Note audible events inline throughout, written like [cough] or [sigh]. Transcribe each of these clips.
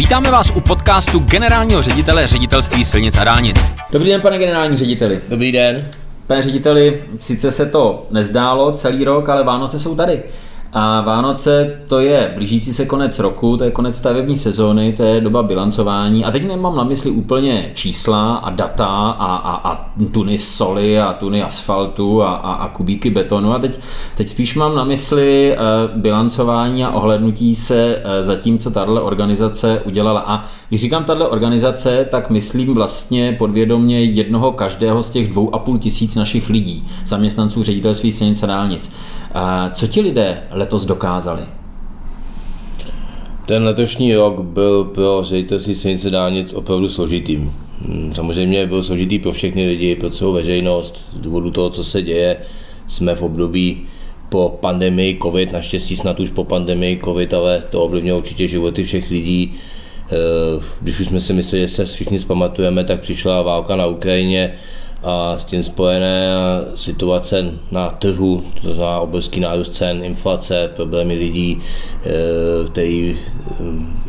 Vítáme vás u podcastu generálního ředitele ředitelství silnic a dálnic. Dobrý den, pane generální řediteli. Dobrý den. Pane řediteli, sice se to nezdálo celý rok, ale Vánoce jsou tady. A Vánoce to je blížící se konec roku, to je konec stavební sezóny, to je doba bilancování. A teď nemám na mysli úplně čísla a data a, a, a tuny soli a tuny asfaltu a, a, a kubíky betonu. A teď, teď spíš mám na mysli uh, bilancování a ohlednutí se uh, za tím, co tahle organizace udělala. A když říkám tahle organizace, tak myslím vlastně podvědomě jednoho každého z těch dvou a půl tisíc našich lidí, zaměstnanců ředitelství silnic a dálnic. Co ti lidé letos dokázali? Ten letošní rok byl pro ředitelství silnice dálnic opravdu složitým. Hmm, samozřejmě byl složitý pro všechny lidi, pro celou veřejnost. Z důvodu toho, co se děje, jsme v období po pandemii COVID, naštěstí snad už po pandemii COVID, ale to ovlivnilo určitě životy všech lidí. Eh, když už jsme si mysleli, že se všichni zpamatujeme, tak přišla válka na Ukrajině, a s tím spojené situace na trhu, to znamená obrovský nárůst cen, inflace, problémy lidí, eh, eh,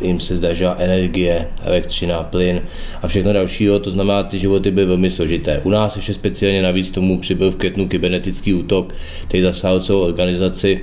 jim se zdažila energie, elektřina, plyn a všechno dalšího, to znamená, ty životy byly velmi složité. U nás ještě speciálně navíc tomu přibyl v květnu kybernetický útok, který zasáhl celou organizaci,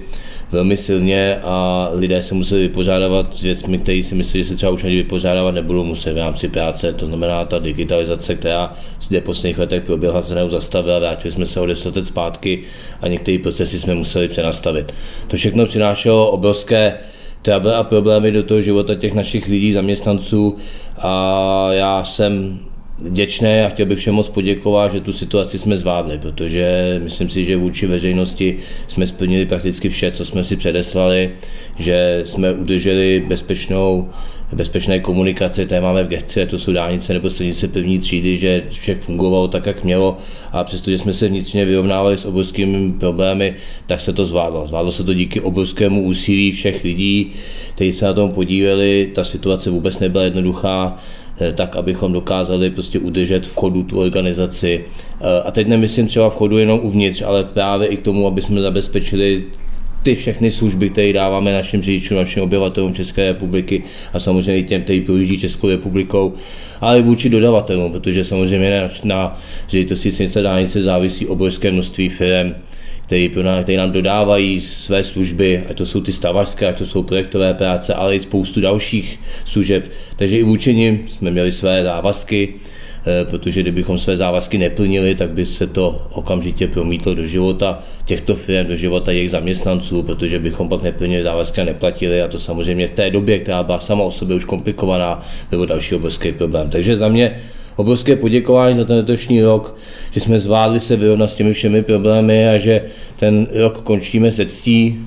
velmi silně a lidé se museli vypořádávat s věcmi, které si myslí, že se třeba už ani vypořádávat nebudou muset v rámci práce. To znamená ta digitalizace, která v posledních letech proběhla, se zastavila, vrátili jsme se o deset let zpátky a některé procesy jsme museli přenastavit. To všechno přinášelo obrovské trouble a problémy do toho života těch našich lidí, zaměstnanců a já jsem vděčný a chtěl bych všem moc poděkovat, že tu situaci jsme zvládli, protože myslím si, že vůči veřejnosti jsme splnili prakticky vše, co jsme si předeslali, že jsme udrželi bezpečnou bezpečné komunikace, které máme v gesci, to jsou dálnice nebo silnice první třídy, že vše fungovalo tak, jak mělo a přestože jsme se vnitřně vyrovnávali s obrovskými problémy, tak se to zvládlo. Zvládlo se to díky obrovskému úsilí všech lidí, kteří se na tom podívali. Ta situace vůbec nebyla jednoduchá tak abychom dokázali prostě udržet v chodu tu organizaci. Eh, a teď nemyslím třeba v chodu jenom uvnitř, ale právě i k tomu, aby jsme zabezpečili ty všechny služby, které dáváme našim řidičům, našim obyvatelům České republiky a samozřejmě těm, kteří projíždí Českou republikou, ale i vůči dodavatelům, protože samozřejmě na, na ředitelství silnice dálnice závisí obrovské množství firm, který, který nám dodávají své služby, ať to jsou ty stavařské, ať to jsou projektové práce, ale i spoustu dalších služeb. Takže i vůči nim jsme měli své závazky, eh, protože kdybychom své závazky neplnili, tak by se to okamžitě promítlo do života těchto firm, do života jejich zaměstnanců, protože bychom pak neplnili závazky a neplatili a to samozřejmě v té době, která byla sama o sobě už komplikovaná, bylo další obrovský problém. Takže za mě obrovské poděkování za ten letošní rok, že jsme zvládli se vyrovnat s těmi všemi problémy a že ten rok končíme se ctí,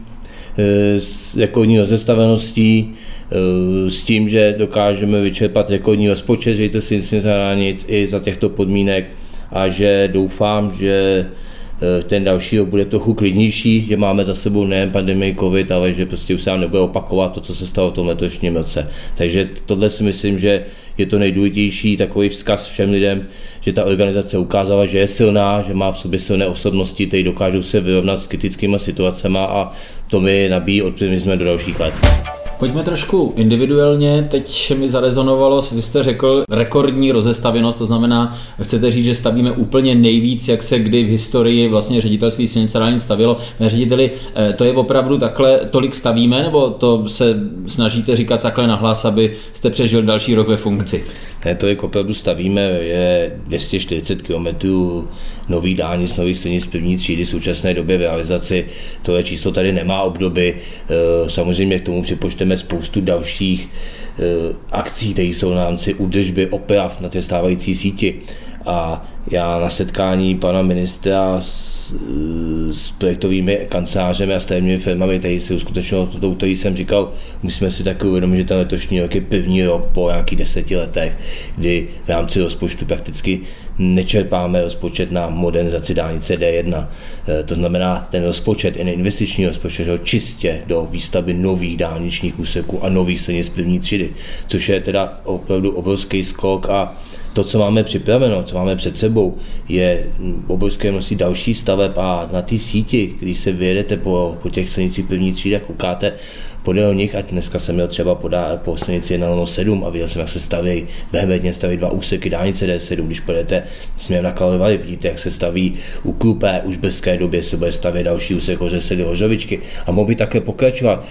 eh, s rekordní rozestaveností, eh, s tím, že dokážeme vyčerpat rekordní rozpočet, že to si nic i za těchto podmínek a že doufám, že ten další rok bude trochu klidnější, že máme za sebou nejen pandemii COVID, ale že prostě už se nám nebude opakovat to, co se stalo v tom letošním roce. Takže tohle si myslím, že je to nejdůležitější takový vzkaz všem lidem, že ta organizace ukázala, že je silná, že má v sobě silné osobnosti, které dokážou se vyrovnat s kritickými situacemi a to mi nabíjí optimismem do dalších let. Pojďme trošku individuálně. Teď mi zarezonovalo, vy jste řekl rekordní rozestavěnost, to znamená, chcete říct, že stavíme úplně nejvíc, jak se kdy v historii vlastně ředitelství silnice dálnic stavilo. Pane řediteli, eh, to je opravdu takhle, tolik stavíme, nebo to se snažíte říkat takhle nahlas, aby jste přežil další rok ve funkci? Ne, to je opravdu stavíme, je 240 km nový dálnic, nových silnic první třídy v současné době v realizaci. Tohle číslo tady nemá obdoby. Eh, samozřejmě k tomu připočteme spoustu dalších eh, akcí, které jsou na rámci údržby oprav na té stávající síti. A já na setkání pana ministra s, s projektovými kancelářemi a stavebními firmami, které si uskutečnilo to, který jsem říkal, musíme si taky uvědomit, že ten letošní rok je první rok po nějakých deseti letech, kdy v rámci rozpočtu prakticky nečerpáme rozpočet na modernizaci dálnice D1. E, to znamená, ten rozpočet, i investiční rozpočet, čistě do výstavby nových dálničních úseků a nových silnic první třídy, což je teda opravdu obrovský skok a to, co máme připraveno, co máme před sebou, je obrovské množství další staveb a na ty síti, když se vyjedete po, po těch silnicích první třídy a koukáte, podél nich, ať dneska jsem měl třeba podá, po silnici 107 a viděl jsem, jak se staví, vehementně staví dva úseky dálnice D7, když pojedete směrem na Kalevali, vidíte, jak se staví u Klupé, už v brzké době se bude stavět další úsek Hořesedy Hořovičky a mohl by takhle pokračovat.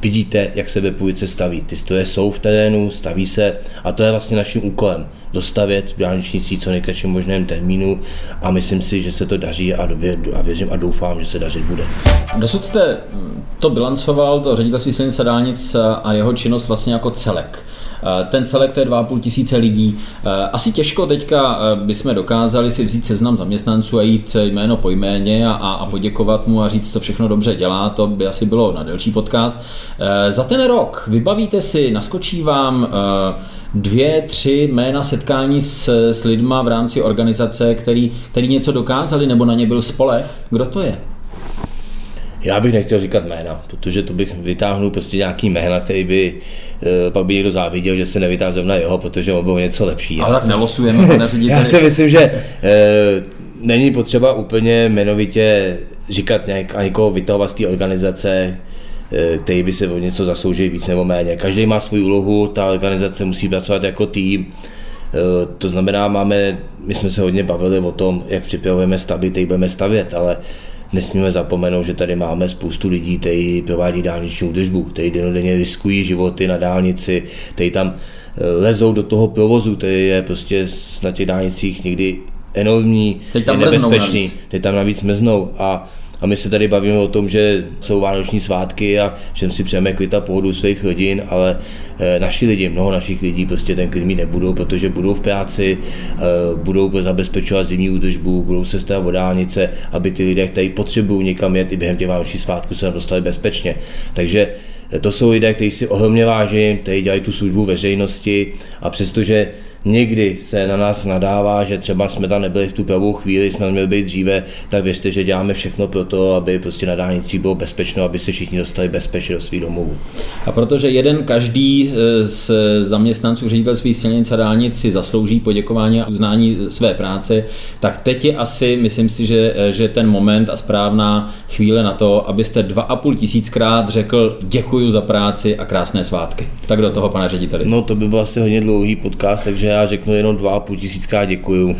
Vidíte, jak se Vepujice staví. Ty stroje jsou v terénu, staví se a to je vlastně naším úkolem dostavět dálniční síť co nejkratším možném termínu a myslím si, že se to daří a, a věřím a doufám, že se dařit bude. Dosud jste to bilancoval, to ředitelství silnice dálnic a jeho činnost vlastně jako celek. Ten celek to je 2,5 tisíce lidí. Asi těžko teďka bychom dokázali si vzít seznam zaměstnanců a jít jméno po jméně a, a poděkovat mu a říct, co všechno dobře dělá. To by asi bylo na delší podcast. Za ten rok vybavíte si, naskočí vám dvě, tři jména setkání s, s lidma v rámci organizace, který, který něco dokázali nebo na ně byl spolech. Kdo to je? Já bych nechtěl říkat jména, protože to bych vytáhnul prostě nějaký jména, který by e, pak by někdo záviděl, že se nevytáhl zrovna jeho, protože on byl něco lepší. Ale tak nelosujeme, pane [laughs] Já si myslím, že e, není potřeba úplně jmenovitě říkat nějak, a někoho vytahovat z té organizace, e, který by se o něco zasloužil víc nebo méně. Každý má svou úlohu, ta organizace musí pracovat jako tým, to znamená, máme, my jsme se hodně bavili o tom, jak připravujeme stavby, teď budeme stavět, ale nesmíme zapomenout, že tady máme spoustu lidí, kteří provádí dálniční údržbu, kteří denodenně riskují životy na dálnici, kteří tam eh, lezou do toho provozu, který je prostě na těch dálnicích někdy enormní, Teď tam je nebezpečný, teď tam navíc meznou a a my se tady bavíme o tom, že jsou vánoční svátky a že si přejeme klid a pohodu svých rodin, ale eh, naši lidi, mnoho našich lidí prostě ten klid mít nebudou, protože budou v práci, eh, budou zabezpečovat zimní údržbu, budou se starat o dálnice, aby ty lidé, kteří potřebují někam jet i během těch vánočních svátků, se dostali bezpečně. Takže eh, to jsou lidé, kteří si ohromně váží, kteří dělají tu službu veřejnosti a přestože někdy se na nás nadává, že třeba jsme tam nebyli v tu pravou chvíli, jsme měli být dříve, tak věřte, že děláme všechno pro to, aby prostě na dálnici bylo bezpečno, aby se všichni dostali bezpečně do svých domovů. A protože jeden každý eh, z zaměstnanců ředitelství silnic a dálnic si zaslouží poděkování a uznání své práce, tak teď je asi, myslím si, že, eh, že ten moment a správná chvíle na to, abyste dva a půl tisíckrát řekl děkuji za práci a krásné svátky. Tak do toho, pane řediteli. No to by byl asi hodně dlouhý podcast, takže já řeknu jenom dva a půl tisícká děkuju.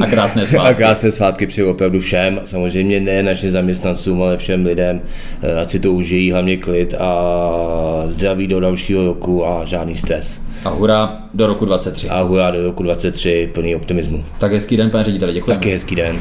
a krásné [laughs] svátky. A krásné svátky přeju opravdu všem, samozřejmě ne našim zaměstnancům, ale všem lidem, eh, ať si to užijí, hlavně klid a zdraví do dalšího roku a žádný stres. A hurá do roku 23. A hurá do roku 23, plný optimismu. Tak hezký den, pane řediteli, děkuji. Taky hezký den.